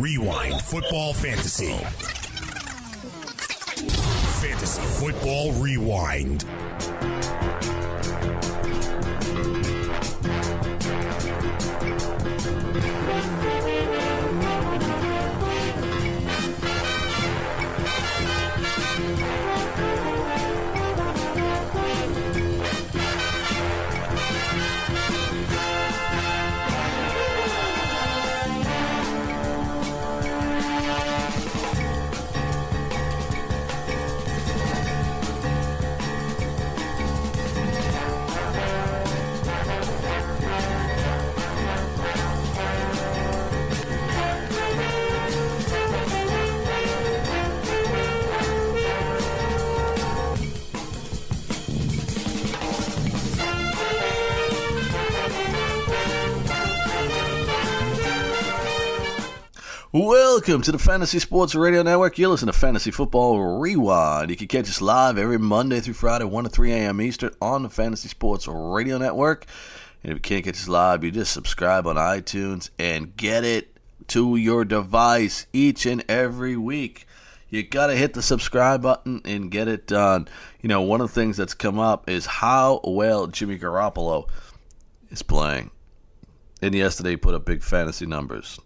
Rewind Football Fantasy. Fantasy Football Rewind. Welcome to the Fantasy Sports Radio Network. You're listening to Fantasy Football Rewind. You can catch us live every Monday through Friday, 1 to 3 a.m. Eastern on the Fantasy Sports Radio Network. And if you can't catch us live, you just subscribe on iTunes and get it to your device each and every week. You got to hit the subscribe button and get it done. You know, one of the things that's come up is how well Jimmy Garoppolo is playing. And yesterday he put up big fantasy numbers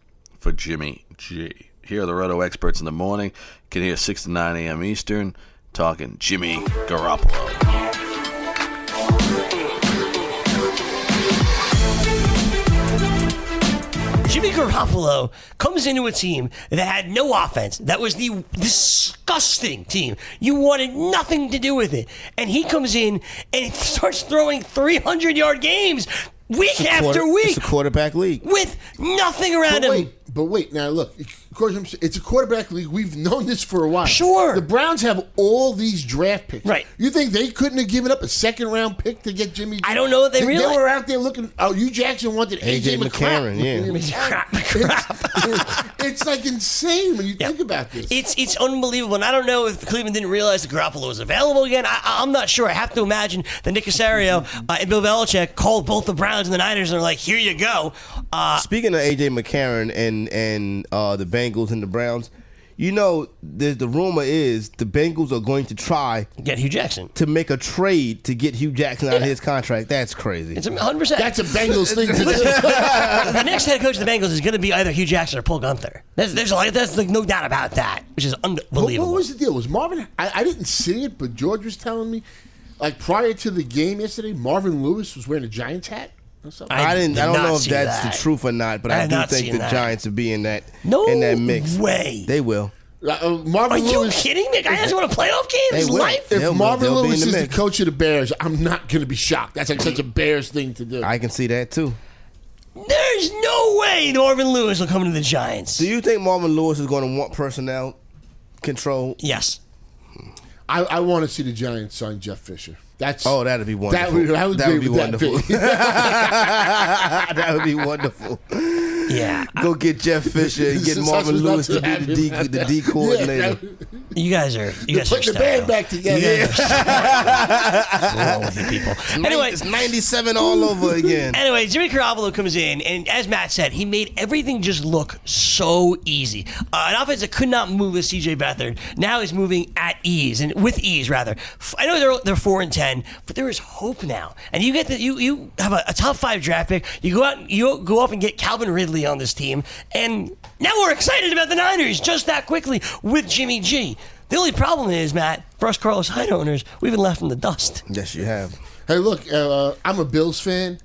for Jimmy G. Here are the Roto experts in the morning. You can hear 6 to 9 a.m. Eastern talking Jimmy Garoppolo. Jimmy Garoppolo comes into a team that had no offense. That was the disgusting team. You wanted nothing to do with it. And he comes in and starts throwing 300 yard games week after Quarter- week It's a quarterback league. with nothing around But him. Wait, but wait. Now look, of course, I'm, it's a quarterback league. We've known this for a while. Sure. The Browns have all these draft picks. Right. You think they couldn't have given up a second round pick to get Jimmy? I don't know if they They, realize- were out there looking. Oh, you Jackson wanted AJ, A.J. McCarron, Crap, It's, crap. it's like insane when you think about this. It's it's unbelievable, and I don't know if Cleveland didn't realize that Garoppolo was available again. I, I'm not sure. I have to imagine that Nick Caserio uh, and Bill Belichick called both the Browns and the Niners and are like, "Here you go." Uh, Speaking of AJ McCarron and and uh, the Bengals and the Browns, you know, the the rumor is the Bengals are going to try get Hue Jackson. to make a trade to get Hue Jackson out of his contract. That's crazy. It's 100. percent That's a Bengals thing to do. the next head coach of the Bengals is going to be either Hue Jackson or Paul Guenther. There's, there's like, there's like no doubt about that, which is What, unbelievable. what was the deal? Was Marvin? I, I didn't see it, but George was telling me, like prior to the game yesterday, Marvin Lewis was wearing a Giants hat. Or something. I didn't. did I don't know if that's that. the truth or not, but I I, do think the that. Giants will be in that No in that mix. way. They will. Uh, Marvin Are you Lewis. kidding me? The guy hasn't won a playoff game in his will. life. If They'll- Marvin they'll Lewis the is the coach of the Bears, I'm not going to be shocked. That's like such a Bears thing to do. I can see that too. There's no way Marvin Lewis will come to the Giants. Do you think Marvin Lewis is going to want personnel control? Yes. I, I want to see the Giants sign Jeff Fisher. That's Oh, that'd be wonderful. That would, that would, That would be, be wonderful. that would be wonderful. Yeah. Go get Jeff Fisher and get Marvin Lewis to to be the him. D, the D coordinator. Yeah, that- You guys are you guys are Put the band back together. You guys are What's wrong with you people? Anyway, it's 97 all over again. Anyway, Jimmy Garoppolo comes in, and as Matt said, he made everything just look so easy. Uh, an offense that could not move with C.J. Beathard now is moving at ease and with ease rather. I know they're they're four and ten, but there is hope now. And you get that you you have a, a top five draft pick. You go out, and you go up and get Calvin Ridley on this team, and now we're excited about the Niners just that quickly with Jimmy G. The only problem is, Matt, for us Carlos Hyde owners, we've been left in the dust. Yes, you have. Hey, look, uh, I'm a Bills fan,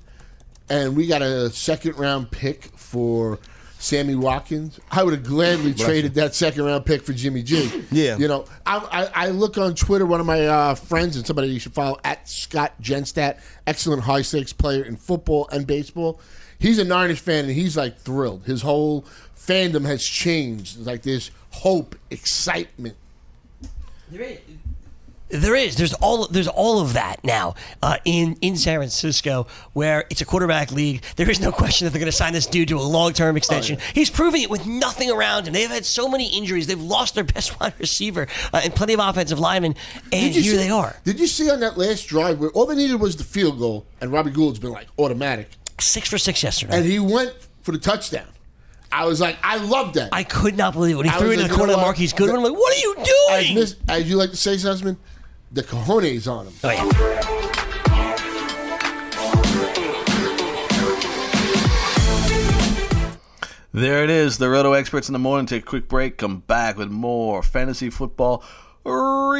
and we got a second round pick for Sammy Watkins. I would have gladly traded that second round pick for Jimmy G. Yeah. You know, I, I, I look on Twitter, one of my uh, friends and somebody you should follow, at Scott Genstat, excellent high stakes player in football and baseball. He's a Niners fan, and he's like thrilled. His whole fandom has changed. It's like this hope, excitement. There is. There's all. There's all of that now uh, in in San Francisco, where it's a quarterback league. There is no question that they're going to sign this dude to a long term extension. He's proving it with nothing around him. They've had so many injuries. They've lost their best wide receiver uh, and plenty of offensive linemen, and here see- they are, Did you see on that last drive where all they needed was the field goal, and Robbie Gould's been like automatic, six for six yesterday. and he went for the touchdown. I was like, I loved that. I could not believe it when he I threw was it in like, the corner know of what? Marquise Goodwin. I'm like, what are you as, doing? as you like to say, Sussman, the cojones on him. Oh, yeah. There it is, the Roto Experts in the morning. Take a quick break, come back with more fantasy football rewind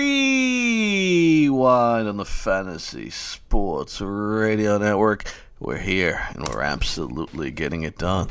on the Fantasy Sports Radio Network. We're here and we're absolutely getting it done.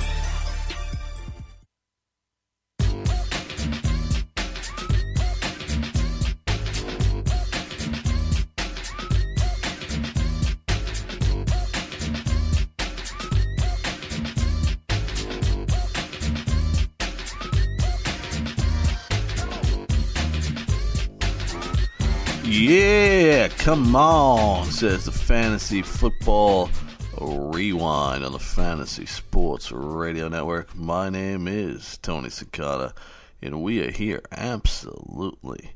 Come on, says the Fantasy Football Rewind on the Fantasy Sports Radio Network. My name is Tony Cicada, and we are here absolutely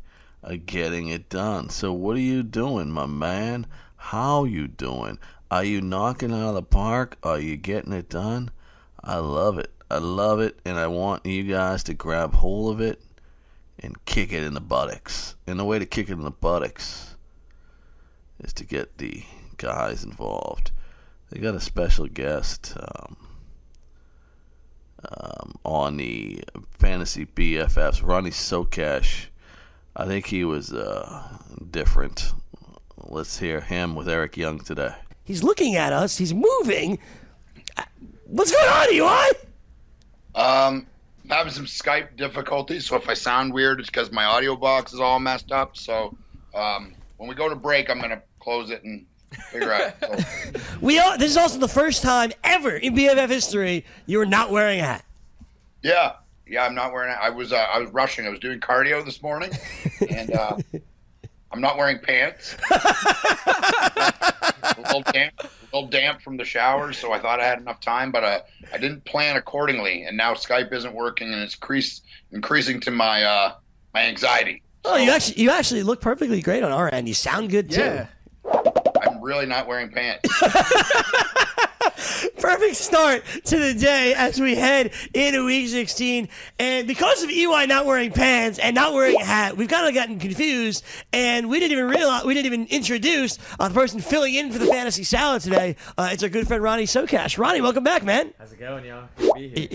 getting it done. So, what are you doing, my man? How you doing? Are you knocking out of the park? Are you getting it done? I love it. I love it, and I want you guys to grab hold of it and kick it in the buttocks. And the way to kick it in the buttocks is to get the guys involved. They got a special guest um, um, on the Fantasy BFFs, Ronnie Sokash. I think he was uh, different. Let's hear him with Eric Young today. He's looking at us. He's moving. Uh, What's going on, Eli? Um, I'm having some Skype difficulties, so if I sound weird, it's because my audio box is all messed up. So um, when we go to break, I'm gonna close it and figure out. So, We are, this is also the first time ever in BFF history you are not wearing a hat. yeah, yeah, I'm not wearing it. I was uh, I was rushing. I was doing cardio this morning, and uh, I'm not wearing pants. a little damp, a little damp from the shower, so I thought I had enough time, but uh, I didn't plan accordingly, and now Skype isn't working, and it's crease, increasing to my uh, my anxiety. Oh, you actually you actually look perfectly great on our end. You sound good too. Yeah. I'm really not wearing pants. Perfect start to the day as we head into week 16. And because of EY not wearing pants and not wearing a hat, we've kind of gotten confused. And we didn't even realize, we didn't even introduce uh, the person filling in for the fantasy salad today. Uh, it's our good friend Ronnie Sokash. Ronnie, welcome back, man. How's it going, y'all? Good to be Y-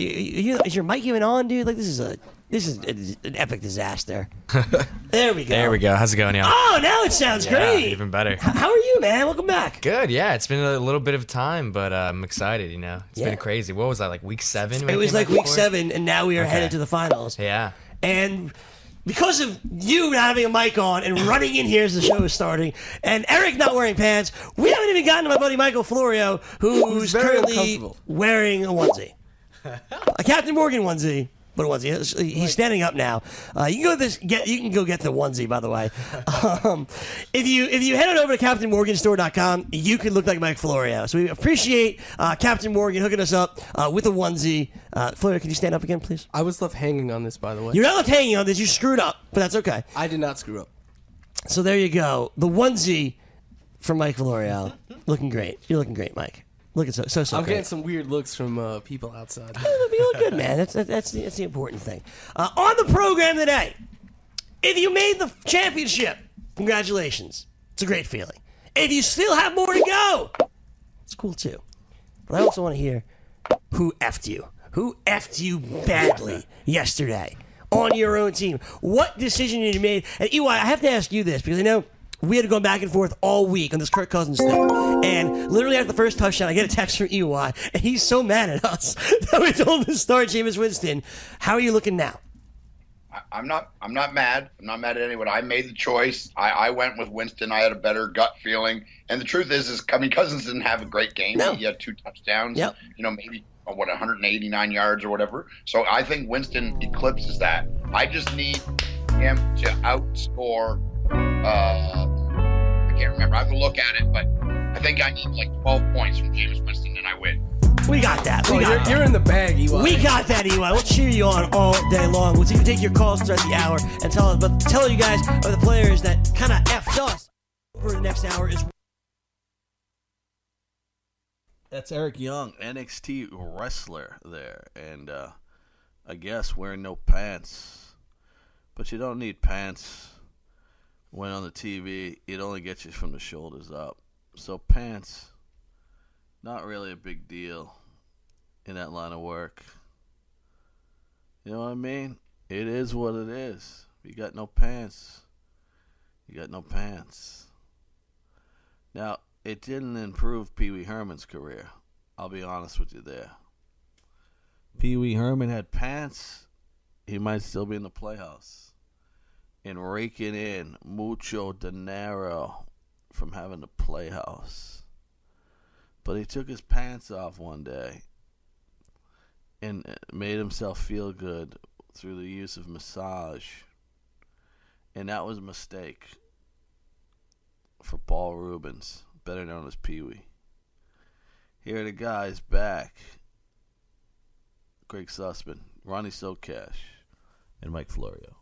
here. y- y- Is your mic even on, dude? Like this is a this is an epic disaster. there we go. There we go. How's it going, y'all? Oh, now it sounds Yeah, great. even better. How are you, man? Welcome back. Good. Yeah, it's been a little bit of time, but uh, I'm excited. You know, it's Yeah. been crazy. What was that like? Week seven? It was like week before? seven, and now we are headed to the finals. Yeah. And because of you not having a mic on and running in here as the show is starting, and Eric not wearing pants, we haven't even gotten to my buddy Michael Florio, who's currently wearing a onesie, a Captain Morgan onesie. But a onesie. He's standing up now. Uh, you can go this. Get you can go get the onesie. By the way, um, if you if you head on over to CaptainMorganStore.com, you can look like Mike Florio. So we appreciate uh, Captain Morgan hooking us up uh, with a onesie. Uh, Florio, can you stand up again, please? I was left hanging on this, by the way. You're not left hanging on this. You screwed up, but that's okay. I did not screw up. So there you go. The onesie from Mike Florio. looking great. You're looking great, Mike. Looking so so so I'm great. getting some weird looks from uh, people outside. you look good, man. That's that's the, that's the important thing. Uh, on the program today, if you made the championship, congratulations. It's a great feeling. If you still have more to go, it's cool too. But I also want to hear who effed you, who effed you badly yesterday on your own team. What decision did you make? And EY, I have to ask you this because I know. We had to go back and forth all week on this Kirk Cousins thing. And literally after the first touchdown, I get a text from EY, and he's so mad at us that we told him to start Jameis Winston. How are you looking now? I'm not. I'm not mad. I'm not mad at anyone. I made the choice. I, I went with Winston. I had a better gut feeling. And the truth is, is I mean, Cousins didn't have a great game. No. He had two touchdowns. Yep. You know, maybe uh, what 189 yards or whatever. So I think Winston eclipses that. I just need him to outscore. Uh, I can't remember. I have to look at it, but I think I need like 12 points from Jameis Winston, and I win. We got that. We Oh, got you're, that. you're in the bag, EY. We got that, EY. We'll cheer you on all day long. We'll even take your calls throughout the hour and tell us, but tell you guys of the players that kind of effed us over the next hour is That's Eric Young, NXT wrestler there, and uh, I guess wearing no pants. But you don't need pants when on the TV. It only gets you from the shoulders up. So pants, not really a big deal in that line of work. You know what I mean? It is what it is. You got no pants. You got no pants. Now, it didn't improve Pee Wee Herman's career. I'll be honest with you there. Pee Wee Herman had pants, he might still be in the playhouse and raking in mucho dinero from having the playhouse. But he took his pants off one day and uh, made himself feel good through the use of massage. And that was a mistake for Paul Reubens, better known as Pee Wee. Here are the guys back Greg Sussman, Ronnie Socash, and Mike Florio.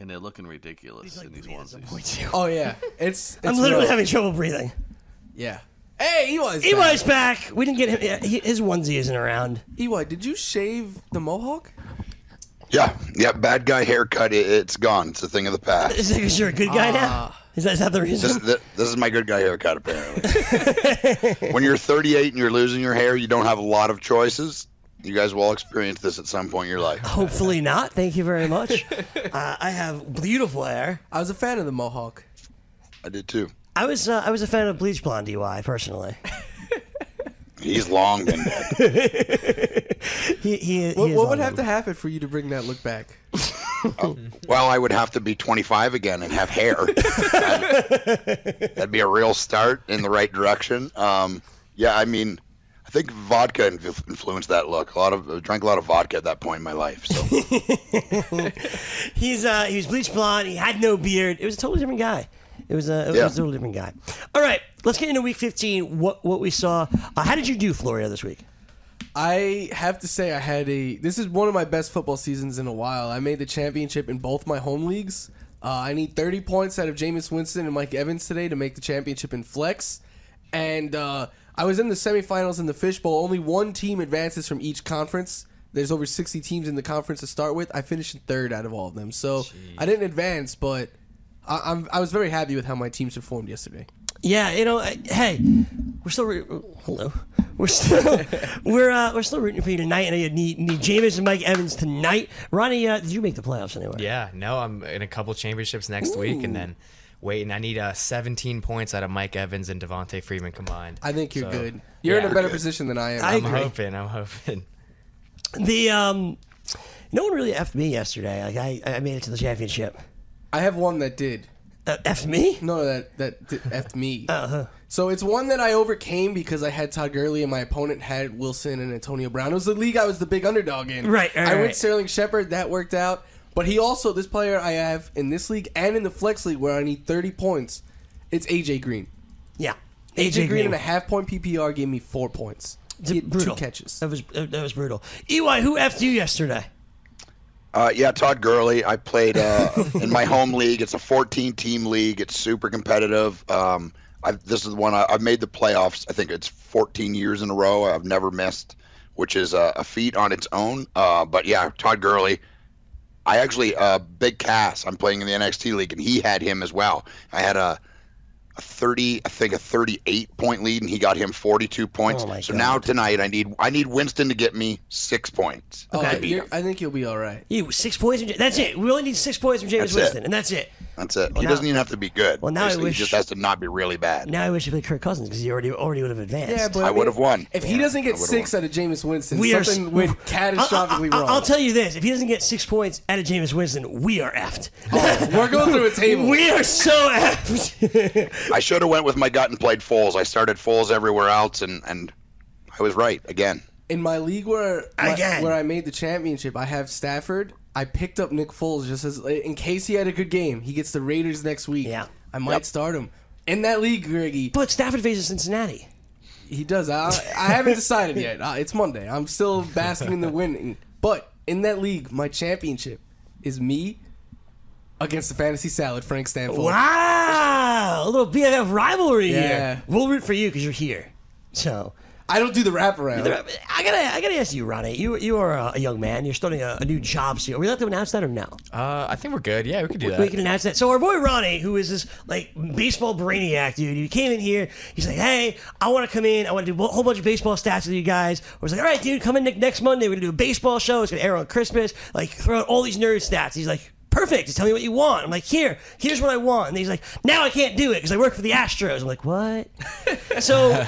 And they're looking ridiculous in these onesies. Oh yeah, it's. it's I'm literally rough. having trouble breathing. Yeah. Hey, EY's EY's back. back. We didn't get him. yeah, he- His onesie isn't around. EY, did you shave the mohawk? Yeah, yeah. Bad guy haircut. It, it's gone. It's a thing of the past. Is it because you're a good guy now? Ah. Is that, is that the This, reason? this, this is my good guy haircut, apparently. when you're 38 and you're losing your hair, you don't have a lot of choices. You guys will all experience this at some point in your life. Hopefully not. Thank you very much. uh, I have beautiful hair. I was a fan of the mohawk. I did too. I was uh, I was a fan of bleach blonde EY personally. He's long been dead. He, he, What, he is what would have them. to happen for you to bring that look back? Well, I would have to be 25 again and have hair. That'd, that'd be a real start in the right direction. Um, yeah, I mean, I think vodka influenced that look. A lot of I drank a lot of vodka at that point in my life. So He's uh, he was bleach blonde. He had no beard. It was a totally different guy. It was a, it Yeah. was a totally different guy. All right, let's get into week 15. What what we saw. Uh, how did you do, Florio, this week? I have to say I had a. This is one of my best football seasons in a while. I made the championship in both my home leagues. Uh, I need 30 points out of Jameis Winston and Mike Evans today to make the championship in flex. And uh, I was in the semifinals in the fishbowl. Only one team advances from each conference. There's over 60 teams in the conference to start with. I finished in third out of all of them. So I didn't advance, but I, I'm, I was very happy with how my teams performed yesterday. Yeah, you know, I- hey, we're still re- hello. We're still we're uh, we're still rooting for you tonight, and I need need Jameis and Mike Evans tonight. Ronnie, uh, did you make the playoffs anyway? Yeah, no, I'm in a couple championships next week, and then waiting. I need uh, 17 points out of Mike Evans and Devonta Freeman combined. I think you're So, good. You're in a better position than I am. I I'm agree. hoping. I'm hoping. The um, no one really effed me yesterday. Like I I made it to the championship. I have one that did. Uh, effed me? No, that that d- effed me. Uh-huh. So it's one that I overcame because I had Todd Gurley and my opponent had Wilson and Antonio Brown. It was the league I was the big underdog in. Right, right, I went right. Sterling Shepard. That worked out. But he also this player I have in this league and in the flex league where I need 30 points. It's AJ Green. Yeah. AJ, Green in a half point PPR gave me four points. He had brutal. two catches. That was that was brutal. EY, who effed you yesterday? Uh, yeah, Todd Gurley. I played uh, in my home league. It's a 14 team league. It's super competitive. Um, I've, this is the one I, I've made the playoffs. I think it's 14 years in a row. I've never missed, which is a, a feat on its own. Uh, but yeah, Todd Gurley. I actually uh, Big Cass. I'm playing in the NXT league, and he had him as well. I had a a 30, I think a 38 point lead, and he got him 42 points. Oh, my so God. now tonight, I need I need Winston to get me six points. Oh, Okay. you're- I think you'll be all right. You six points. From, that's it. We only need six points from Jameis That's it. Winston, and that's it. That's it. Well, he now- doesn't even have to be good. Well, now I wish- he just has to not be really bad. Now I wish you be Kirk Cousins because he already already would have advanced. Yeah, but I mean, would've won. If he doesn't get would've six out of Jameis Winston, we are something went catastrophically wrong. I, wrong. will tell you this: if he doesn't get six points out of Jameis Winston, we are effed. Oh, we're going through a table. we are so effed. I should have went with my gut and played Foles. I started Foles everywhere else, and and I was right again. In my league where my- Again. where I made the championship, I have Stafford. I picked up Nick Foles just as in case he had a good game. He gets the Raiders next week. Yeah. I might Yep. start him in that league, Greggy. but Stafford faces Cincinnati. He does. I, I haven't decided yet. Uh, it's Monday. I'm still basking in the winning. But in that league, my championship is me against the fantasy salad, Frank Stanford. Wow, a little BFF rivalry Yeah. here. We'll root for you because you're here. So I don't do the wraparound. I gotta, I gotta ask you, Ronnie. You, you are a, a young man. You're starting a, a new job soon. Are we allowed to announce that or no? Uh, I think we're good. Yeah, we could do that. We can announce that. So our boy Ronnie, who is this like baseball brainiac dude, he came in here. He's like, "Hey, I want to come in. I want to do a whole bunch of baseball stats with you guys." I was like, "All right, dude, come in ne- next Monday. We're gonna do a baseball show. It's gonna air on Christmas. Like, throw out all these nerd stats." He's like. Perfect. Just tell me what you want. I'm like, here, here's what I want. And he's like, now I can't do it because I work for the Astros. I'm like, what? so,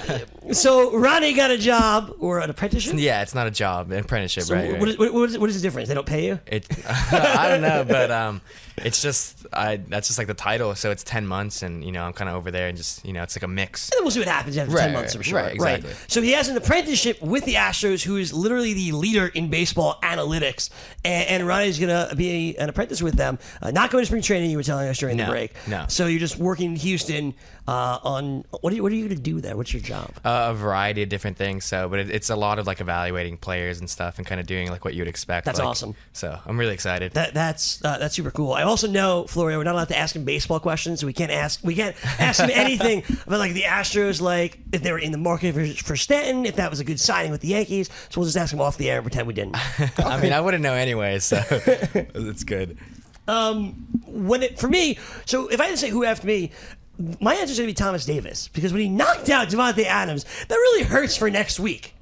so Ronnie got a job or an apprenticeship. yeah, it's not a job, an apprenticeship, So right? right. what, is, what, what, is, what is the difference? They don't pay you. It, I don't know, but um, it's just I. That's just like the title. So it's ten months, and you know I'm kind of over there, and just you know it's like a mix. And then we'll see what happens after Right, 10 months, I'm right, sure. right, exactly. So he has an apprenticeship with the Astros, who is literally the leader in baseball analytics. And, and Ronnie's going to be an apprentice with them. Uh, not going to spring training, you were telling us during the break. no. So you're just working in Houston uh, on. What are you, what are you going to do there? What's your job? Uh, a variety of different things. So, but it, it's a lot of like evaluating players and stuff, and kind of doing like what you would expect. That's like- awesome. So I'm really excited. That that's uh, that's super cool. I also know Florio. We're not allowed to ask him baseball questions, so we can't ask we can't ask him anything about like the Astros, like if they were in the market for, for Stanton, if that was a good signing with the Yankees. So we'll just ask him off the air and pretend we didn't. I mean, I wouldn't know anyway, so it's good. Um, when it for me, so if I had to say who after me, my answer is going to be Thomas Davis because when he knocked out Davante Adams, that really hurts for next week.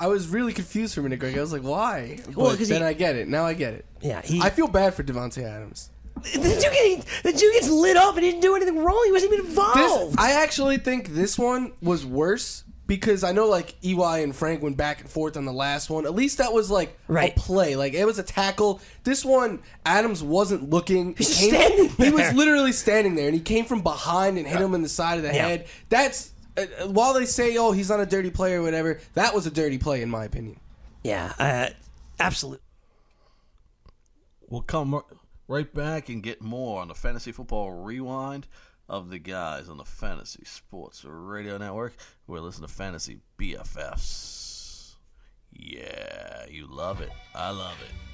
I was really confused for a minute, Greg. I was like, why? Well, But 'cause then he- I get it. Now I get it. Yeah, he. I feel bad for Davante Adams. the dude, get, the dude gets lit up and he didn't do anything wrong. He wasn't even This, involved. I actually think this one was worse because I know like EY and Frank went back and forth on the last one. At least that was like Right. a play. Like it was a tackle. This one, Adams wasn't looking. He's He just standing He was literally standing there, and he came from behind and hit him in the side of the Yeah. head. That's uh, while they say, "Oh, he's not a dirty player" or whatever. That was a dirty play in my opinion. yeah, uh, absolutely. We'll come right back and get more on the Fantasy Football Rewind of the guys on the Fantasy Sports Radio Network. We're listening to Fantasy BFFs. Yeah, you love it. I love it.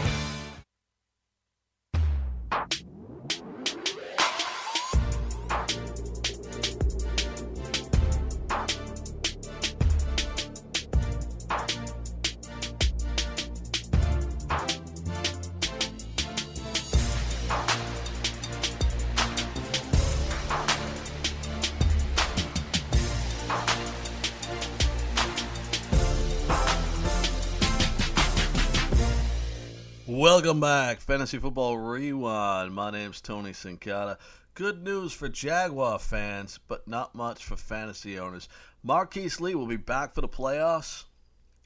Back, Fantasy Football Rewind. My name's Tony Sincata. Good news for Jaguar fans, but not much for fantasy owners. Marquise Lee will be back for the playoffs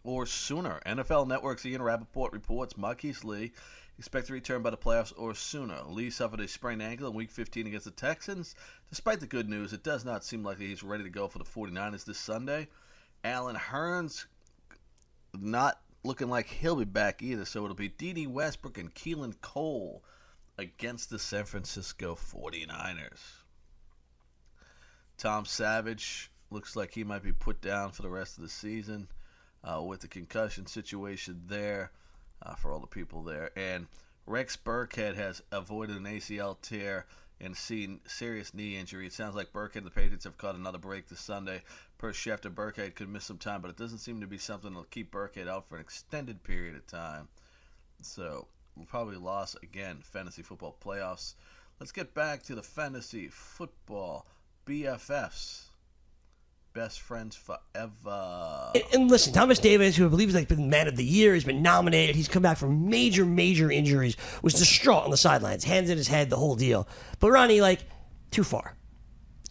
or sooner. NFL Network's Ian Rapoport reports Marquise Lee expect to return by the playoffs or sooner. Lee suffered a sprained ankle in Week 15 against the Texans. Despite the good news, it does not seem likely he's ready to go for the 49ers this Sunday. Allen Hurns not looking like he'll be back either, so it'll be Dede Westbrook and Keelan Cole against the San Francisco 49ers. Tom Savage looks like he might be put down for the rest of the season uh, with the concussion situation there uh, for all the people there. And Rex Burkhead has avoided an ACL tear and seen serious knee injury. It sounds like Burkhead and the Patriots have caught another break this Sunday. Per Schefter, Burkhead could miss some time, but it doesn't seem to be something that'll keep Burkhead out for an extended period of time. So we'll probably lost again fantasy football playoffs. Let's get back to the fantasy football BFFs. Best friends forever. And, and listen, Thomas Davis, who I believe has like been man of the year, has been nominated. He's come back from major, major injuries. Was distraught on the sidelines, hands in his head, the whole deal. But Ronnie, like, too far.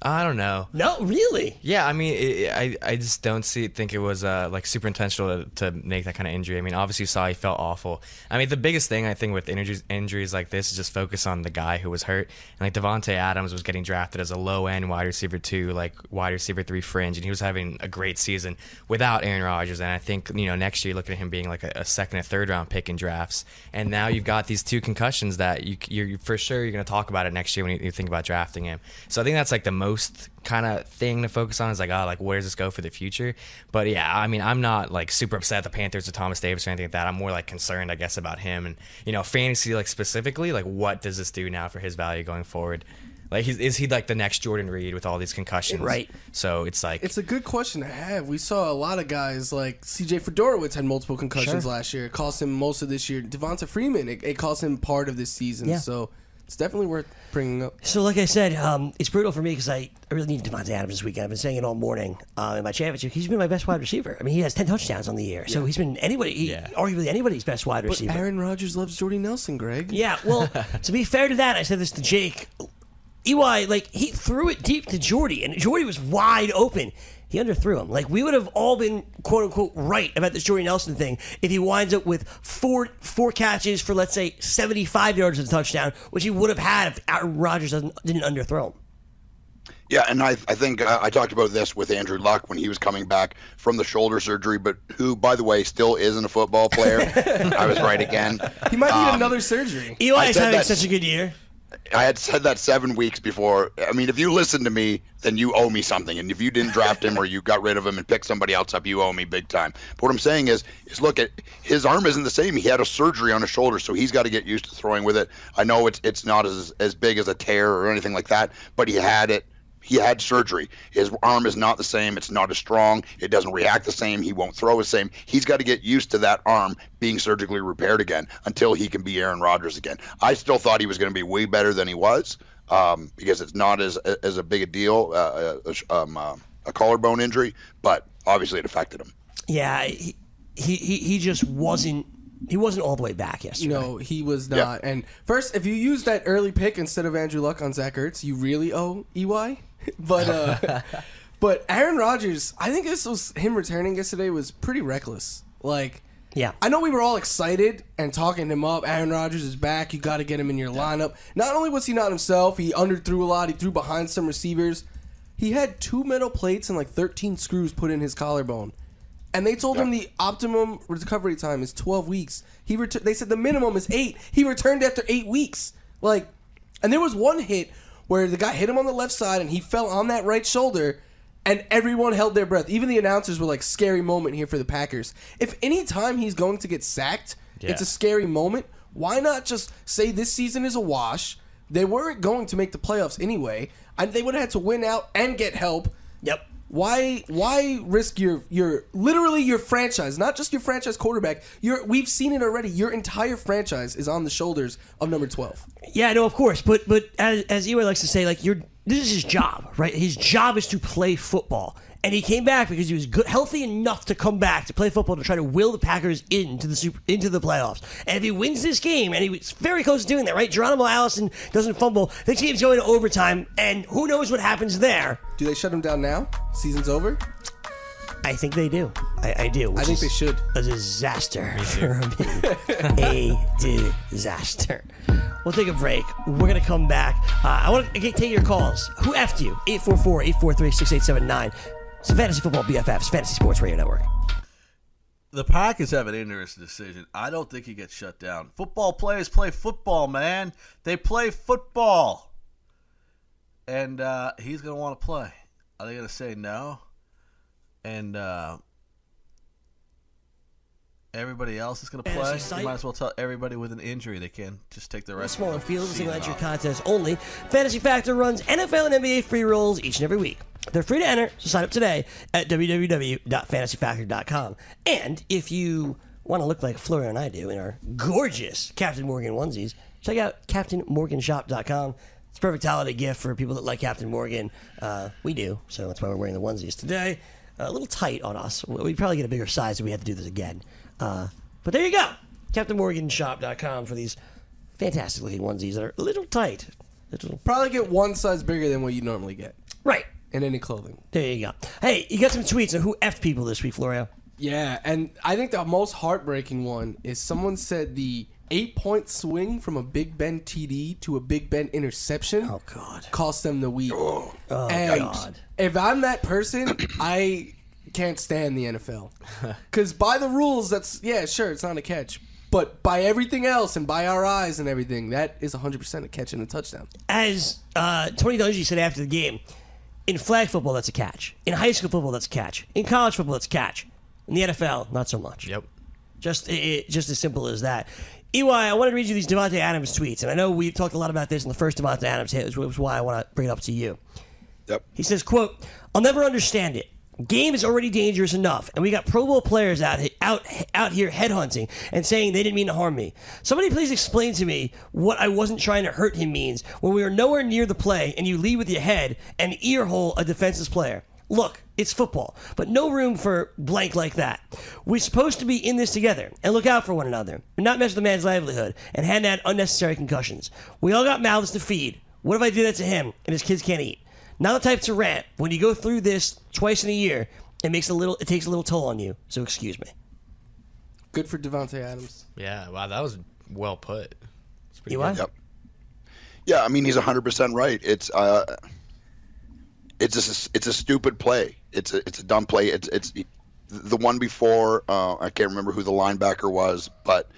I don't know. No, really. Yeah, I mean, it, I I just don't see think it was uh, like super intentional to, to make that kind of injury. I mean, obviously you saw he felt awful. I mean, the biggest thing I think with injuries injuries like this is just focus on the guy who was hurt. And like Davante Adams was getting drafted as a low end wide receiver two, like wide receiver three fringe, and he was having a great season without Aaron Rodgers. And I think you know next year you look at him being like a, a second and third round pick in drafts. And now you've got these two concussions that you you're for sure you're going to talk about it next year when you, you think about drafting him. So I think that's like the most kind of thing to focus on is like, oh, like where does this go for the future? But yeah, I mean, I'm not like super upset at the Panthers or Thomas Davis or anything like that. I'm more like concerned, I guess, about him and you know, fantasy like specifically, like what does this do now for his value going forward? Like, he's, is he like the next Jordan Reed with all these concussions? Right. So it's like It's a good question to have. We saw a lot of guys like CJ Fiedorowicz had multiple concussions Sure. last year. It cost him most of this year. Devonta Freeman, it, it cost him part of this season. Yeah. So it's definitely worth bringing up. So, like I said, um, it's brutal for me because I, I really need Davante Adams this weekend. I've been saying it all morning uh, in my championship. He's been my best wide receiver. I mean, he has 10 touchdowns on the year. So he's been anybody, he, Yeah. arguably anybody's best wide But receiver. Aaron Rodgers loves Jordy Nelson, Greg. Yeah, well, to be fair to that, I said this to Jake. EY, like, he threw it deep to Jordy, and Jordy was wide open. He underthrew him. Like, we would have all been, quote unquote, right about this Jordy Nelson thing if he winds up with four four catches for, let's say, 75 yards of a touchdown, which he would have had if Aaron Rodgers doesn't, didn't underthrow him. Yeah, and I, I think uh, I talked about this with Andrew Luck when he was coming back from the shoulder surgery, but who, by the way, still isn't a football player. I was right again. He might need Um, another surgery. EY I is having that- such a good year. I had said that seven weeks before. I mean, if you listen to me, then you owe me something. And if you didn't draft him or you got rid of him and picked somebody else up, you owe me big time. But what I'm saying is, is look at his arm isn't the same. He had a surgery on his shoulder, so he's got to get used to throwing with it. I know it's it's not as as big as a tear or anything like that, but he had it. He had surgery. His arm is not the same. It's not as strong. It doesn't react the same. He won't throw the same. He's got to get used to that arm being surgically repaired again until he can be Aaron Rodgers again. I still thought he was going to be way better than he was um, because it's not as as a big a deal, uh, uh, um, uh, a collarbone injury, but obviously it affected him. Yeah, he, he, he he just wasn't. He wasn't all the way back yesterday. No, he was not. And first, if you use that early pick instead of Andrew Luck on Zach Ertz, you really owe EY. But uh, but Aaron Rodgers, I think this was him returning yesterday was pretty reckless. Like, Yeah. I know we were all excited and talking him up. Aaron Rodgers is back. You got to get him in your lineup. Not only was he not himself, he underthrew a lot. He threw behind some receivers. He had two metal plates and like 13 screws put in his collarbone. And they told him the optimum recovery time is 12 weeks. He ret- they said the minimum is 8. He returned after 8 weeks. Like and there was one hit where the guy hit him on the left side and he fell on that right shoulder and everyone held their breath. Even the announcers were like scary moment here for the Packers. If any time he's going to get sacked, it's a scary moment. Why not just say this season is a wash? They weren't going to make the playoffs anyway, and they would have had to win out and get help. Yep. Why why risk your your literally your franchise, not just your franchise quarterback. Your we've seen it already. Your entire franchise is on the shoulders of number 12. Yeah, no, of course, but but as as likes to say, like you're this is his job, right? His job is to play football. And he came back because he was good, healthy enough to come back to play football to try to will the Packers into the super, into the playoffs. And if he wins this game, and he was very close to doing that, right? Geronimo Allison doesn't fumble. This game's going to overtime, and who knows what happens there? Do they shut him down now? Season's over. I think they do. I, I do. I think is they should. A disaster for me. a disaster. We'll take a break. We're going to come back. Uh, I want to take your calls. Who effed you? 844 843 6879. It's the Fantasy Football BFFs, Fantasy Sports Radio Network. The Packers have an interesting decision. I don't think he gets shut down. Football players play football, man. They play football. And uh, he's going to want to play. Are they going to say no? And uh, everybody else is going to play? You might as well tell everybody with an injury they can just take the rest Smaller of the field, season single entry off. contest only. Fantasy Factor runs NFL and NBA free rolls each and every week. They're free to enter, so sign up today at www.fantasyfactor.com. And if you want to look like Florian and I do in our gorgeous Captain Morgan onesies, check out CaptainMorganShop.com. It's a perfect holiday gift for people that like Captain Morgan. Uh, we do, so that's why we're wearing the onesies today. a little tight on us. We'd probably get a bigger size if we had to do this again. Uh, but there you go. CaptainMorganShop.com for these fantastic looking onesies that are a little tight. Little, Probably get one size bigger than what you normally get right. In any clothing. There you go. Hey, you got some tweets on who effed people this week, Florio. Yeah, and I think the most heartbreaking one is someone said the eight point swing from a Big Ben TD to a Big Ben interception Oh, God. cost them the week. Oh, and God. if I'm that person, I can't stand the NFL. Because by the rules, that's, yeah, sure, it's not a catch. But by everything else and by our eyes and everything, that is 100% a catch and a touchdown. As uh, Tony Dungy said after the game, in flag football, that's a catch. In high school football, that's a catch. In college football, that's a catch. In the NFL, not so much. Yep. Just it, it- just as simple as that. EY, I wanted to read you these Davante Adams tweets, and I know we talked a lot about this in the first Davante Adams hit, which was why I want to bring it up to you. Yep. He says, "quote I'll never understand it. Game is already dangerous enough, and we got Pro Bowl players out out out here headhunting and saying they didn't mean to harm me. Somebody please explain to me what I wasn't trying to hurt him means when we were nowhere near the play and you lead with your head and ear hole a defenseless player. Look, it's football, but no room for blank like that. We're supposed to be in this together and look out for one another, and not mess with the man's livelihood and hand out unnecessary concussions. We all got mouths to feed. What if I do that to him and his kids can't eat? Not the type to rant. When you go through this twice in a year, it makes a little. It takes a little toll on you. So excuse me. Good for Davante Adams. Yeah, wow, that was well put. It's pretty You good. what? Yep. Yeah, I mean he's 100% right. It's uh it's a it's a stupid play. It's a it's a dumb play. It's it's the one before uh, I can't remember who the linebacker was, but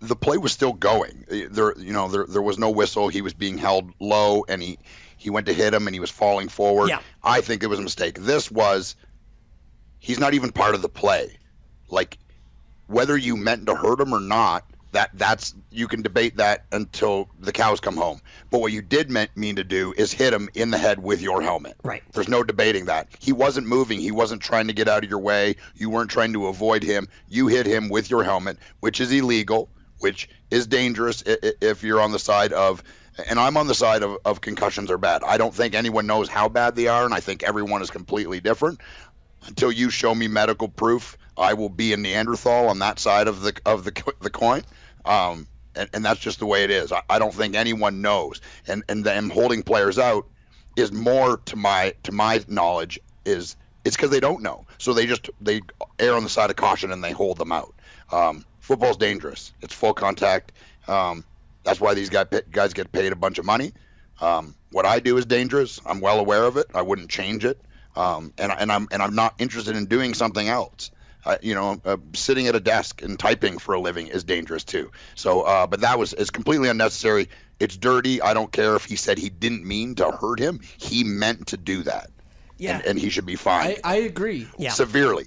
the play was still going. There you know there there was no whistle. He was being held low and he he went to hit him and he was falling forward. Yeah. I think it was a mistake. This was he's not even part of the play. Like whether you meant to hurt him or not, that that's you can debate that until the cows come home. But what you did meant, mean to do is hit him in the head with your helmet. Right. There's no debating that. He wasn't moving. He wasn't trying to get out of your way. You weren't trying to avoid him. You hit him with your helmet, which is illegal, which is dangerous if you're on the side of. And I'm on the side of, of concussions are bad. I don't think anyone knows how bad they are, and I think everyone is completely different until you show me medical proof, I will be a Neanderthal on that side of the of the the coin. Um, and, and that's just the way it is. I, I don't think anyone knows. And and them holding players out is more to my to my knowledge is it's because they don't know. So they just they err on the side of caution and they hold them out. Um, football's dangerous. It's full contact. Um, that's why these guys guys get paid a bunch of money. Um, what I do is dangerous. I'm well aware of it. I wouldn't change it. Um, and, I- and I'm and I'm not interested in doing something else. Uh, you know, uh, sitting at a desk and typing for a living is dangerous too. So, uh, but that was is completely unnecessary. It's dirty. I don't care if he said he didn't mean to hurt him. He meant to do that. Yeah. And, and he should be fined I, I agree. Yeah. severely.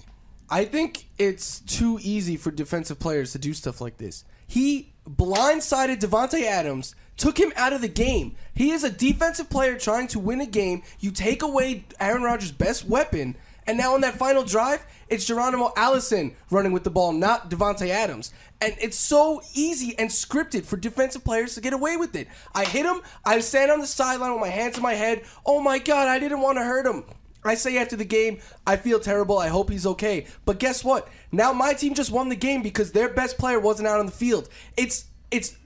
I think it's too easy for defensive players to do stuff like this. He blindsided Davante Adams, took him out of the game. He is a defensive player trying to win a game. You take away Aaron Rodgers' best weapon, And now on that final drive, it's Geronimo Allison running with the ball, not Davante Adams. And it's so easy and scripted for defensive players to get away with it. I hit him, I stand on the sideline with my hands in my head. Oh my God, I didn't want to hurt him. I say after the game, I feel terrible. I hope he's okay. But guess what? Now my team just won the game because their best player wasn't out on the field. It's it's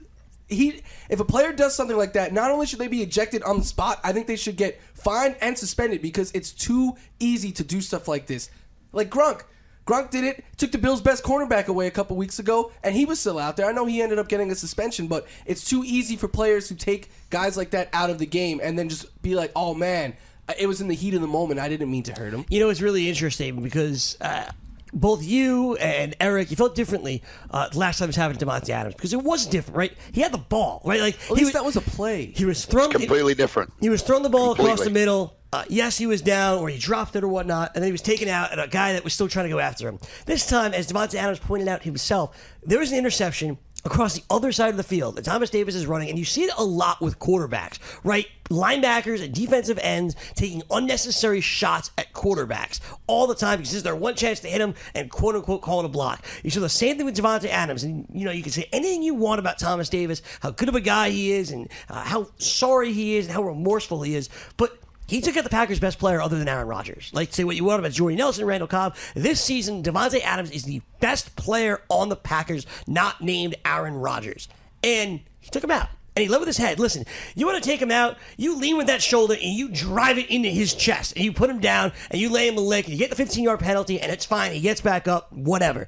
he if a player does something like that, not only should they be ejected on the spot, I think they should get fined and suspended because it's too easy to do stuff like this. Like Gronk. Gronk did it, took the Bills' best cornerback away a couple weeks ago, and he was still out there. I know he ended up getting a suspension, but it's too easy for players to take guys like that out of the game and then just be like, oh man, it was in the heat of the moment. I didn't mean to hurt him. You know, it's really interesting because uh, both you and Eric, you felt differently uh, last time it was happening to Davante Adams because it was different, right? He had the ball, right? Like At least that was a play. He was thrown Completely different. He was throwing the ball across the middle. Uh, yes, he was down, or he dropped it, or whatnot, and then he was taken out, and a guy that was still trying to go after him. This time, as Davante Adams pointed out himself, there was an interception across the other side of the field that Thomas Davis is running, and you see it a lot with quarterbacks, right? Linebackers and defensive ends taking unnecessary shots at quarterbacks all the time because it's their one chance to hit them and quote unquote call it a block. You saw the same thing with Davante Adams, and you know you can say anything you want about Thomas Davis, how good of a guy he is, and uh, how sorry he is, and how remorseful he is, but he took out the Packers' best player other than Aaron Rodgers. Like, say what you want about Jordy Nelson, Randall Cobb. This season, Davante Adams is the best player on the Packers, not named Aaron Rodgers. And he took him out. And he led with his head. Listen, you want to take him out, you lean with that shoulder and you drive it into his chest. And you put him down and you lay him a lick and you get the 15 yard penalty and it's fine. He gets back up, whatever.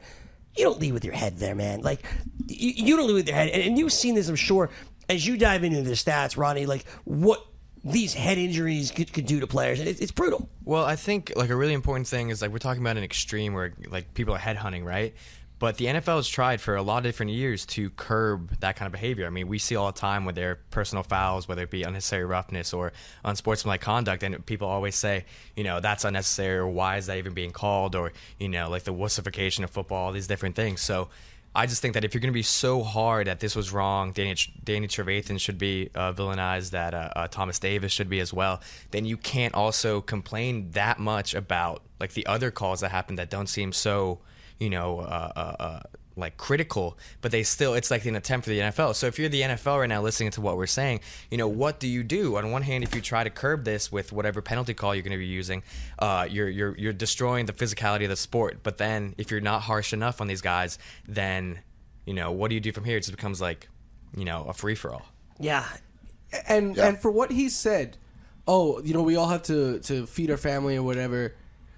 You don't lead with your head there, man. Like, you, you don't lead with your head. And, and you've seen this, I'm sure, as you dive into the stats, Ronnie, like what these head injuries could, could do to players. And it, it's brutal. Well, I think like a really important thing is like we're talking about an extreme where like people are head hunting, right? But the NFL has tried for a lot of different years to curb that kind of behavior. I mean, we see all the time with their personal fouls, whether it be unnecessary roughness or unsportsmanlike conduct, and people always say, you know, that's unnecessary, or why is that even being called, or you know, like the wussification of football, all these different things. So. I just think that if you're going to be so hard that this was wrong, Danny, Danny Trevathan should be uh, villainized, that uh, uh, Thomas Davis should be as well, then you can't also complain that much about like the other calls that happen that don't seem so, you know, uh, uh, uh, like critical, but they still it's like an attempt for the NFL. So if you're the NFL right now listening to what we're saying, you know what do you do? On one hand, if you try to curb this with whatever penalty call you're going to be using, uh, you're you're you're destroying the physicality of the sport. But then if you're not harsh enough on these guys, then you know what do you do from here? It just becomes like you know a free for all. Yeah. And and for what he said, oh, you know, we all have to to feed our family or whatever.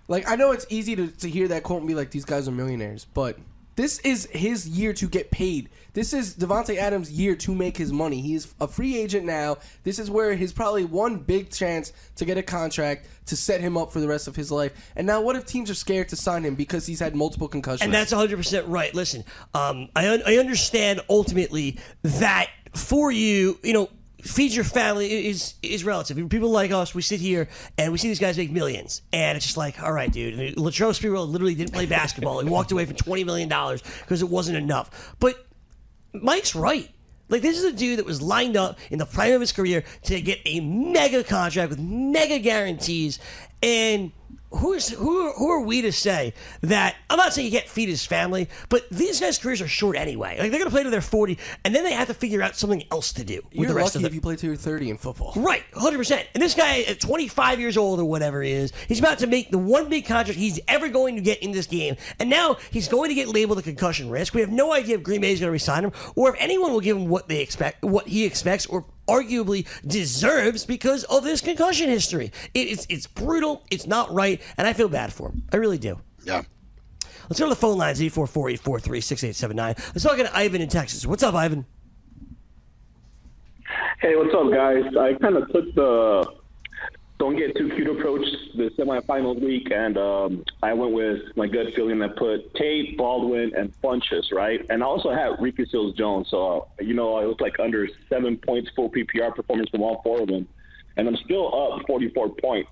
Like I know it's easy to, to hear that quote and be like, these guys are millionaires, but this is his year to get paid. This is Davante Adams' year to make his money. He is a free agent now. This is where his probably one big chance to get a contract to set him up for the rest of his life. And now, what if teams are scared to sign him because he's had multiple concussions? And that's 100% right. Listen, um, I, un- I understand ultimately that for you, you know, feed your family is is relative. People like us, we sit here and we see these guys make millions, and it's just like, all right, dude. Latrell Sprewell literally didn't play basketball. he walked away from twenty million dollars because it wasn't enough. But Mike's right. Like this is a dude that was lined up in the prime of his career to get a mega contract with mega guarantees, and who's who? Who are we to say that? I'm not saying you can't feed his family, but these guys' careers are short anyway. Like they're gonna play till they're 40, and then they have to figure out something else to do You're the rest lucky of if you play till you're 30 in football. Right, 100%. And this guy at 25 years old or whatever he is, he's about to make the one big contract he's ever going to get in this game. And now he's going to get labeled a concussion risk. We have no idea if Green Bay is going to resign him or if anyone will give him what they expect, what he expects, or arguably deserves because of this concussion history. It, it's, it's brutal, it's not right, and I feel bad for him. I really do. Yeah. Let's go to the phone lines 844 843 6879. Let's talk to Ivan in Texas. What's up, Ivan? Hey, what's up, guys? I kind of took the don't get too cute approach the semifinals week, and um, I went with my gut feeling that put Tate, Baldwin, and Funchess, right? And I also had Ricky Seals Jones, so uh, you know it was like under seven points full PPR performance from all four of them, and I'm still up 44 points.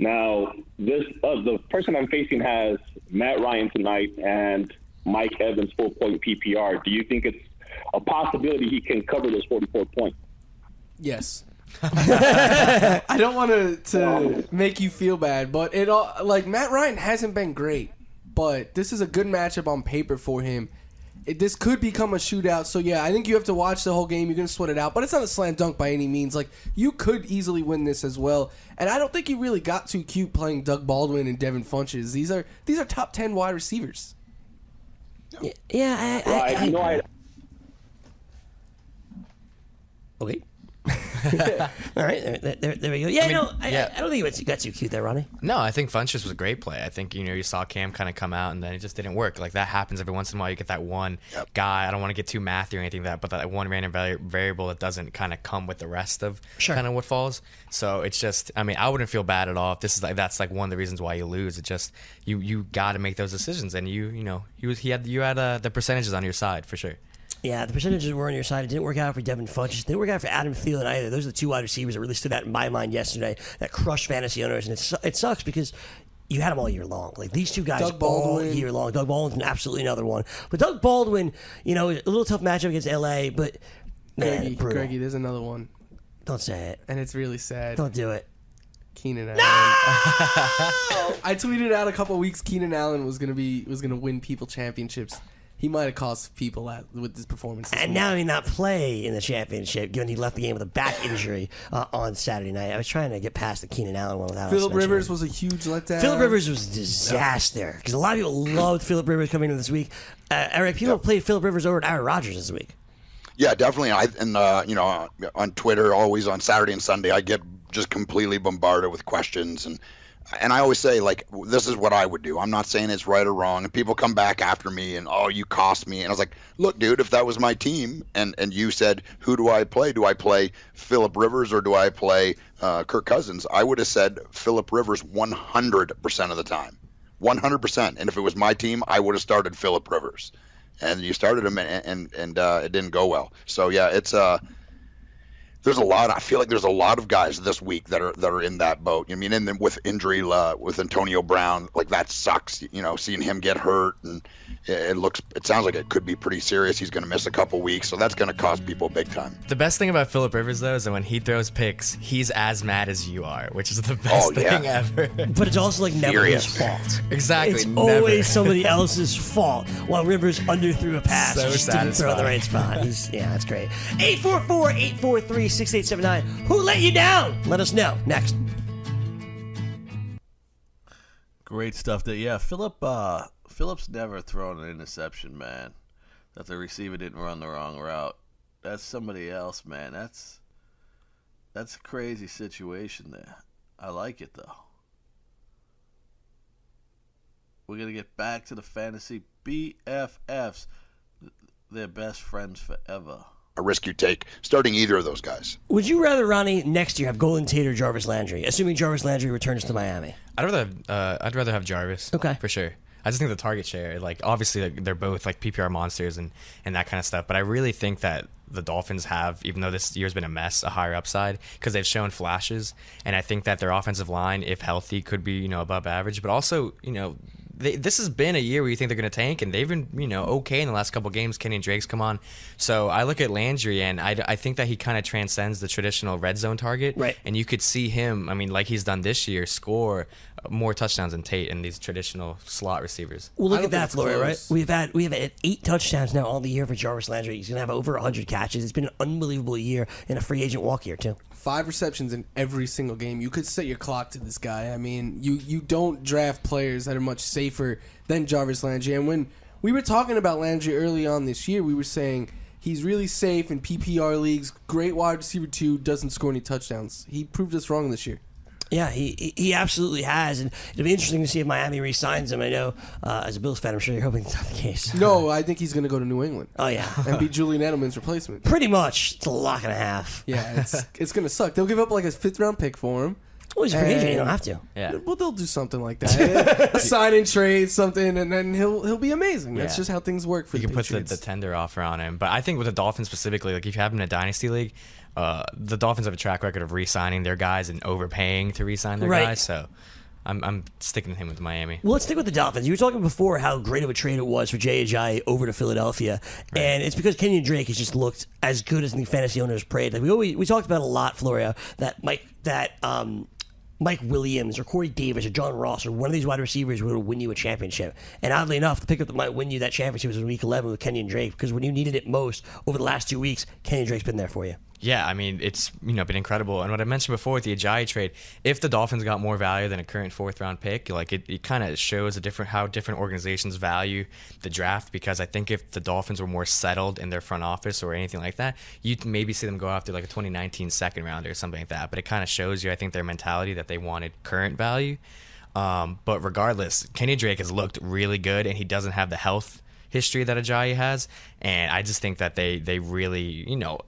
Now, this uh, the person I'm facing has Matt Ryan tonight and Mike Evans full point PPR. Do you think it's a possibility he can cover those 44 points? Yes. I don't want to to make you feel bad, but it all like Matt Ryan hasn't been great, but this is a good matchup on paper for him. It, this could become a shootout, so yeah, I think you have to watch the whole game. You're gonna sweat it out, but it's not a slam dunk by any means. Like you could easily win this as well, and I don't think he really got too cute playing Doug Baldwin and Devin Funchess. These are these are top ten wide receivers. Yeah, I, Well, I, you know, I, Okay. All right, there, there, there we go. Yeah, I mean, no, I, yeah. I don't think it got too cute there, Ronnie. No, I think Funchess was a great play. I think you know you saw Cam kind of come out and then it just didn't work. Like that happens every once in a while. You get that one guy. I don't want to get too mathy or anything like that, but that one random vari- variable that doesn't kind of come with the rest of Sure. kind of what falls. So it's just. I mean, I wouldn't feel bad at all if this is like that's like one of the reasons why you lose. It just you you got to make those decisions and you you know he was he had you had uh, the percentages on your side for sure. Yeah, the percentages were on your side. It didn't work out for Devin Funchess. It didn't work out for Adam Thielen either. Those are the two wide receivers that really stood out in my mind yesterday that crushed fantasy owners. And it, it sucks because you had them all year long. Like these two guys all year long. Doug Baldwin's absolutely another one. But Doug Baldwin, you know, a little tough matchup against LA, but man, Greggy. Greggy, there's another one, Don't say it. and it's really sad. Don't do it. Keenan Allen. I tweeted out a couple weeks Keenan Allen was gonna be was gonna win people championships. He might have cost people that with his performance. And now he not play in the championship, given he left the game with a back injury uh, on Saturday night. I was trying to get past the Keenan Allen one without. us Philip Rivers was a huge letdown. Philip Rivers was a disaster because a lot of people loved Philip Rivers coming into this week. Uh, Eric, people played Philip Rivers over Aaron Rodgers this week. Yeah, definitely. I and uh, you know on Twitter, always on Saturday and Sunday, I get just completely bombarded with questions and and I always say like this is what I would do. I'm not saying it's right or wrong. And people come back after me and oh you cost me. And I was like, look, dude, if that was my team and and you said who do I play? Do I play Philip Rivers or do I play uh, Kirk Cousins? I would have said Philip Rivers 100 percent of the time, 100 percent. And if it was my team, I would have started Philip Rivers and you started him and and, and uh, it didn't go well. So yeah, it's uh there's a lot. I feel like there's a lot of guys this week that are that are in that boat. I mean, and then with injury uh, with Antonio Brown, like that sucks. You know, seeing him get hurt and it, it looks, it sounds like it could be pretty serious. He's going to miss a couple weeks, so that's going to cost people big time. The best thing about Philip Rivers though is that when he throws picks, he's as mad as you are, which is the best Oh, yeah. thing ever. But it's also like never his fault. Exactly, It's never. always somebody else's fault. While Rivers underthrew a pass, So just didn't throw the right spot. He's, yeah, that's great. 844-843-6879. Who let you down? Let us know. Next. Great stuff. That yeah, Philip. Uh, Phillips never thrown an interception, man. That the receiver didn't run the wrong route. That's somebody else, man. That's that's a crazy situation there. I like it though. We're gonna get back to the fantasy BFFs. They're best friends forever. A risk you take starting either of those guys. Would you rather, Ronnie, next year have Golden Tate or Jarvis Landry, assuming Jarvis Landry returns to Miami? I'd rather uh, I'd rather have Jarvis. Okay. for sure. I just think the target share, like obviously like, they're both like PPR monsters and and that kind of stuff. But I really think that the Dolphins have, even though this year's been a mess, a higher upside because they've shown flashes, and I think that their offensive line, if healthy, could be you know above average. But also, you know, they, this has been a year where you think they're going to tank, and they've been you know okay in the last couple games. Kenyan Drake's come on, so I look at Landry, and I, I think that he kind of transcends the traditional red zone target, Right. And you could see him, I mean, like he's done this year, score more touchdowns than Tate and these traditional slot receivers. Well, look I at that, it's Florio, right? We've had we have had eight touchdowns now all the year for Jarvis Landry. He's gonna have over 100 catches. It's been an unbelievable year in a free agent walk year too. Five receptions in every single game. You could set your clock to this guy. I mean, you you don't draft players that are much safer than Jarvis Landry. And when we were talking about Landry early on this year, we were saying he's really safe in PPR leagues. Great wide receiver two, doesn't score any touchdowns. He proved us wrong this year. Yeah, he he- he absolutely has, and it'll be interesting to see if Miami re-signs him. I know, uh, as a Bills fan, I'm sure you're hoping that's not the case. No, I think he's going to go to New England Oh yeah, and be Julian Edelman's replacement. pretty much. It's a lock and a half. Yeah, it's it's going to suck. They'll give up like a fifth round pick for him. Well, he's a free agent. You don't have to. Yeah. Well, they'll do something like that. a sign and trade, something, and then he'll he'll be amazing. That's Yeah. just how things work for You the can put the, the tender offer on him. But I think with the Dolphins specifically, like if you have him in a dynasty league, uh, the Dolphins have a track record of re-signing their guys and overpaying to re-sign their Right. guys. So I'm I'm sticking with him with Miami. Well, let's stick with the Dolphins. You were talking before how great of a trade it was for Jay Ajayi over to Philadelphia, and it's because Kenyan Drake has just looked as good as the fantasy owners prayed. Like we always, we talked about a lot, Florio, that Mike that um, Mike Williams or Corey Davis or John Ross or one of these wide receivers would win you a championship. And oddly enough, the pickup that might win you that championship was in Week 11 with Kenyan Drake because when you needed it most over the last two weeks, Kenyan Drake's been there for you. Yeah, I mean it's you know been incredible, and what I mentioned before with the Ajayi trade, if the Dolphins got more value than a current fourth round pick, like it, it kind of shows a different how different organizations value the draft. Because I think if the Dolphins were more settled in their front office or anything like that, you'd maybe see them go after like a 2019 second round or something like that. But it kind of shows you, I think, their mentality that they wanted current value. Um, but regardless, Kenny Drake has looked really good, and he doesn't have the health history that Ajayi has, and I just think that they they really you know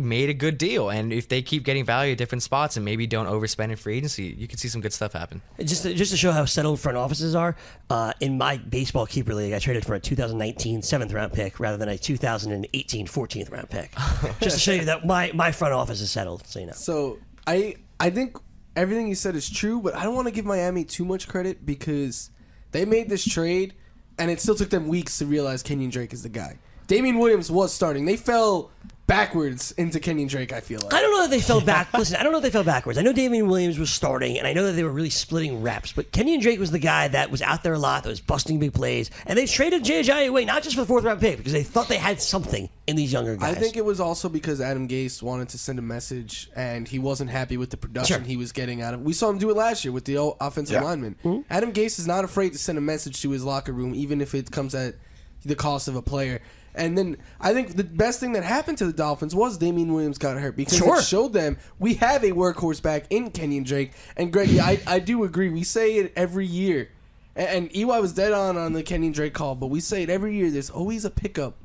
made a good deal. And if they keep getting value at different spots and maybe don't overspend in free agency, you could see some good stuff happen. Just to, just to show how settled front offices are, uh, in my baseball keeper league, I traded for a 2019 seventh round pick rather than a 2018 14th round pick. just to show you that my, my front office is settled. So you know. So I I think everything you said is true, but I don't want to give Miami too much credit because they made this trade, and it still took them weeks to realize Kenyan Drake is the guy. Damien Williams was starting. They fell backwards into Kenyan Drake. I feel like I don't know that they fell back. Listen, I don't know if they fell backwards. I know Damien Williams was starting, and I know that they were really splitting reps. But Kenyan Drake was the guy that was out there a lot, that was busting big plays, and they traded Jay Ajayi away not just for the fourth round pick because they thought they had something in these younger guys. I think it was also because Adam Gase wanted to send a message, and he wasn't happy with the production Sure. he was getting out of. We saw him do it last year with the o- offensive Yeah. lineman. Mm-hmm. Adam Gase is not afraid to send a message to his locker room, even if it comes at the cost of a player. And then I think the best thing that happened to the Dolphins was Damien Williams got hurt because Sure. it showed them we have a workhorse back in Kenyan Drake. And Greggy, I, I do agree. We say it every year. And, and EY was dead on on the Kenyan Drake call, but we say it every year. There's always a pickup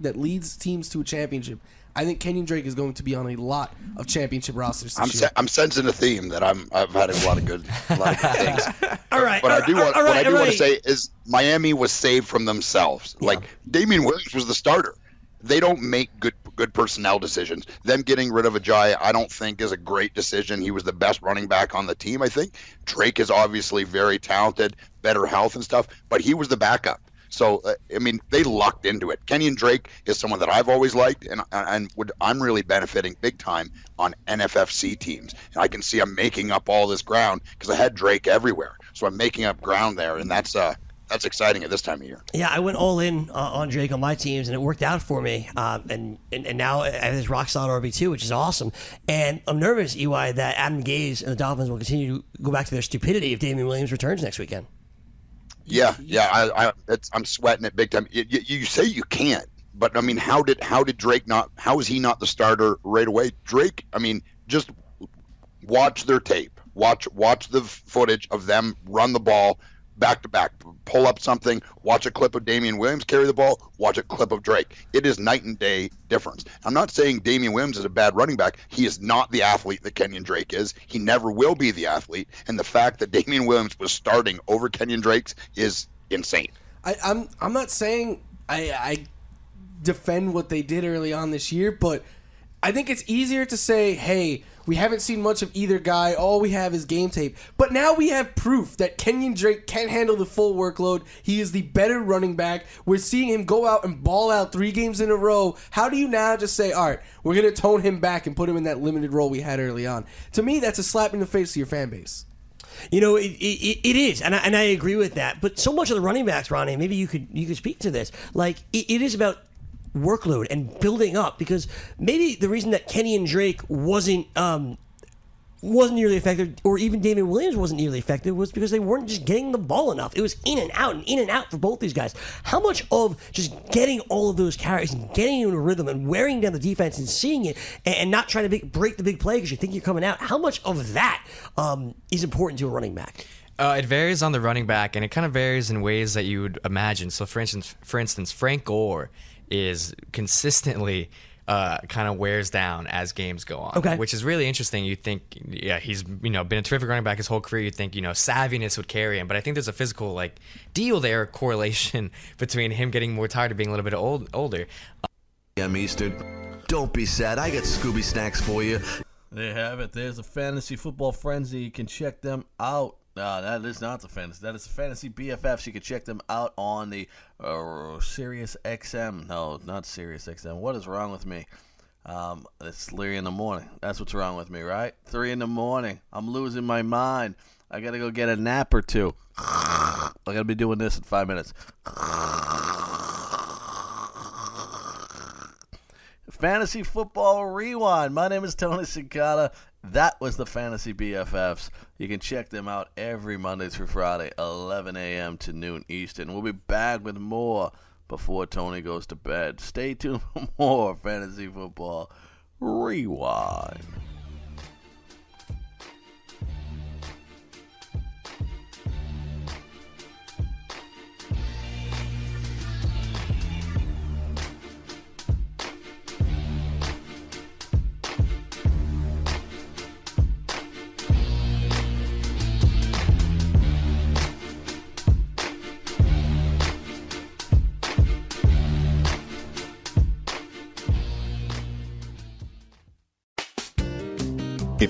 that leads teams to a championship. I think Kenyan Drake is going to be on a lot of championship rosters this I'm year. se- I'm sensing a theme that I'm I've had a lot of good lot of good things. all right, But I do want all what I do all want to say is Miami was saved from themselves. Like Damien Williams was the starter. They don't make good good personnel decisions. Them getting rid of Ajayi, I don't think is a great decision. He was the best running back on the team. I think Drake is obviously very talented, better health and stuff, but he was the backup. So uh, I mean, they locked into it. Kenyan Drake is someone that I've always liked, and and would I'm really benefiting big time on NFFC teams. And I can see I'm making up all this ground because I had Drake everywhere, so I'm making up ground there, and that's uh that's exciting at this time of year. Yeah, I went all in uh, on Drake on my teams, and it worked out for me. Um, and, and and now I have this rock solid RB two, which is awesome. And I'm nervous, EY, that Adam Gase and the Dolphins will continue to go back to their stupidity if Damien Williams returns next weekend. Yeah, yeah, I, I it's, I'm sweating it big time. You, you, you say you can't, but I mean, how did how did Drake not? How is he not the starter right away? Drake, I mean, just watch their tape, watch watch the footage of them run the ball back to back, pull up something, watch a clip of Damien Williams carry the ball, watch a clip of Drake. It is night and day difference. I'm not saying Damien Williams is a bad running back. He is not the athlete that Kenyan Drake is. He never will be the athlete. And the fact that Damien Williams was starting over Kenyan Drake's is insane. I, I'm I'm not saying I, I defend what they did early on this year, but I think it's easier to say, hey, we haven't seen much of either guy. All we have is game tape. But now we have proof that Kenyan Drake can't handle the full workload. He is the better running back. We're seeing him go out and ball out three games in a row. How do you now just say, all right, we're going to tone him back and put him in that limited role we had early on? To me, that's a slap in the face to your fan base. You know, it, it, it is, and I, and I agree with that. But so much of the running backs, Ronnie, maybe you could you could speak to this. Like it, it is about workload and building up because maybe the reason that Kenyan Drake wasn't um, wasn't nearly effective, or even Damien Williams wasn't nearly effective, was because they weren't just getting the ball enough. It was in and out and in and out for both these guys. How much of just getting all of those carries and getting into a rhythm and wearing down the defense and seeing it and, not trying to big, break the big play because you think you're coming out? How much of that um, is important to a running back? Uh, it varies on the running back, and it kind of varies in ways that you would imagine. So, for instance, for instance, Frank Gore is consistently uh, kind of wears down as games go on. Okay. which is really interesting. You think, yeah, he's you know been a terrific running back his whole career. You think you know savviness would carry him, but I think there's a physical like deal there, correlation between him getting more tired of being a little bit old, older. I'm Eastern. Don't be sad. I got Scooby snacks for you. There you have it. There's a fantasy football frenzy. You can check them out No, that is not the fantasy. That is the fantasy BFFs. You can check them out on the uh, Sirius XM. No, not Sirius XM. What is wrong with me? Um, it's three in the morning. That's what's wrong with me, right? Three in the morning. I'm losing my mind. I gotta go get a nap or two. I gotta be doing this in five minutes. Fantasy Football Rewind. My name is Tony Sincata. That was the Fantasy BFFs. You can check them out every Monday through Friday, 11 a.m. to noon Eastern. We'll be back with more before Tony goes to bed. Stay tuned for more Fantasy Football Rewind.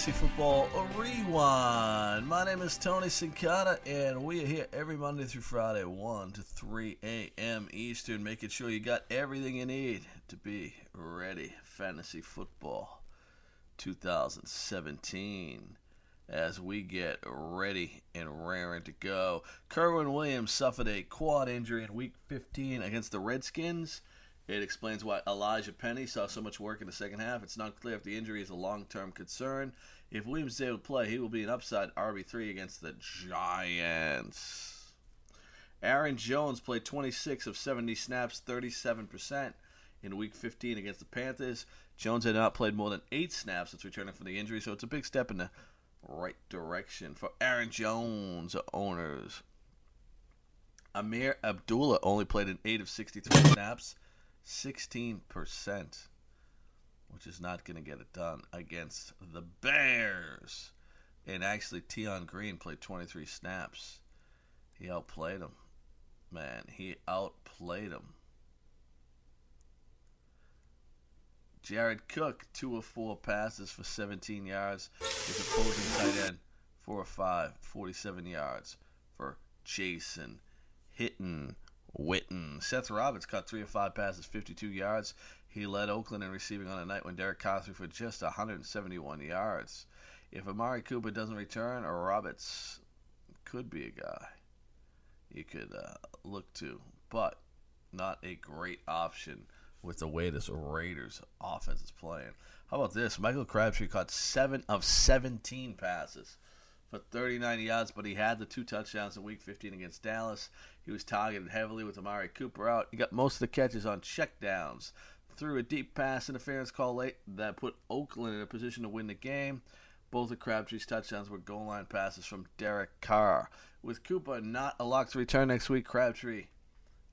Fantasy Football Rewind. My name is Tony Sincata, and we are here every Monday through Friday, 1 to 3 a.m. Eastern, making sure you got everything you need to be ready. Fantasy Football 2017 as we get ready and raring to go. Kerwynn Williams suffered a quad injury in Week 15 against the Redskins. It explains why Elijah Penny saw so much work in the second half. It's not clear if the injury is a long term concern. If Williams is able to play, he will be an upside RB3 against the Giants. Aaron Jones played 26 of 70 snaps, 37% in Week 15 against the Panthers. Jones had not played more than eight snaps since returning from the injury, so it's a big step in the right direction for Aaron Jones owners. Ameer Abdullah only played in 8 of 63 snaps. 16%, which is not going to get it done against the Bears. And actually, Tion Green played 23 snaps. He outplayed him. Man, he outplayed him. Jared Cook, 2 of 4 passes for 17 yards. His opposing tight end, 4 of 5, 47 yards for Jason Hitton. Witten. Seth Roberts caught three of five passes, 52 yards. He led Oakland in receiving on a night when Derek threw for just 171 yards. If Amari Cooper doesn't return, or Roberts could be a guy you could uh, look to, but not a great option with the way this Raiders offense is playing. How about this? Michael Crabtree caught seven of 17 passes for 39 yards, but he had the two touchdowns in Week 15 against Dallas. He was targeted heavily with Amari Cooper out. He got most of the catches on checkdowns. Threw a deep pass interference call late that put Oakland in a position to win the game. Both of Crabtree's touchdowns were goal line passes from Derek Carr. With Cooper not a lock to return next week, Crabtree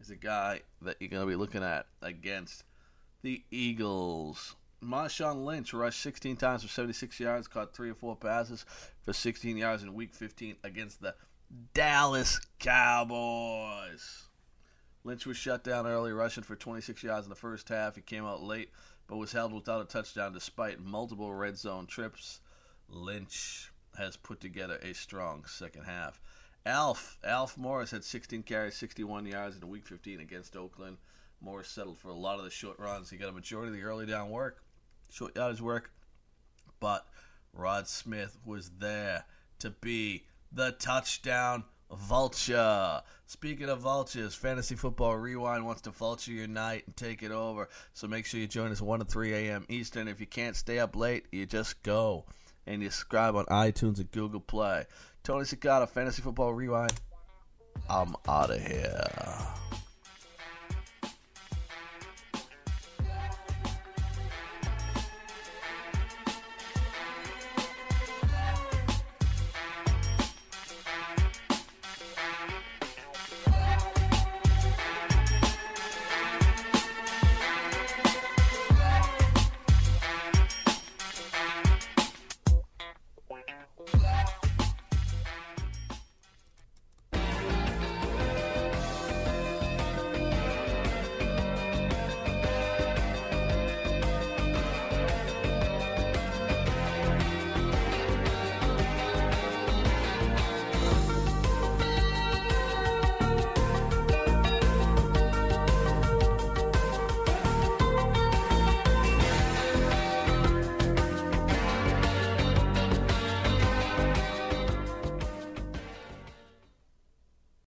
is a guy that you're going to be looking at against the Eagles. Marshawn Lynch rushed 16 times for 76 yards, caught three or four passes for 16 yards in Week 15 against the Dallas Cowboys. Lynch was shut down early, rushing for 26 yards in the first half. He came out late, but was held without a touchdown despite multiple red zone trips. Lynch has put together a strong second half. Alf Alf Morris had 16 carries, 61 yards in Week 15 against Oakland. Morris settled for a lot of the short runs. He got a majority of the early down work, short yardage work, but Rod Smith was there to be the touchdown vulture. Speaking of vultures, Fantasy Football Rewind wants to vulture your night and take it over. So make sure you join us 1 to 3 a.m. Eastern. If you can't stay up late, you just go and you subscribe on iTunes and Google Play. Tony Cicada, Fantasy Football Rewind. I'm out of here.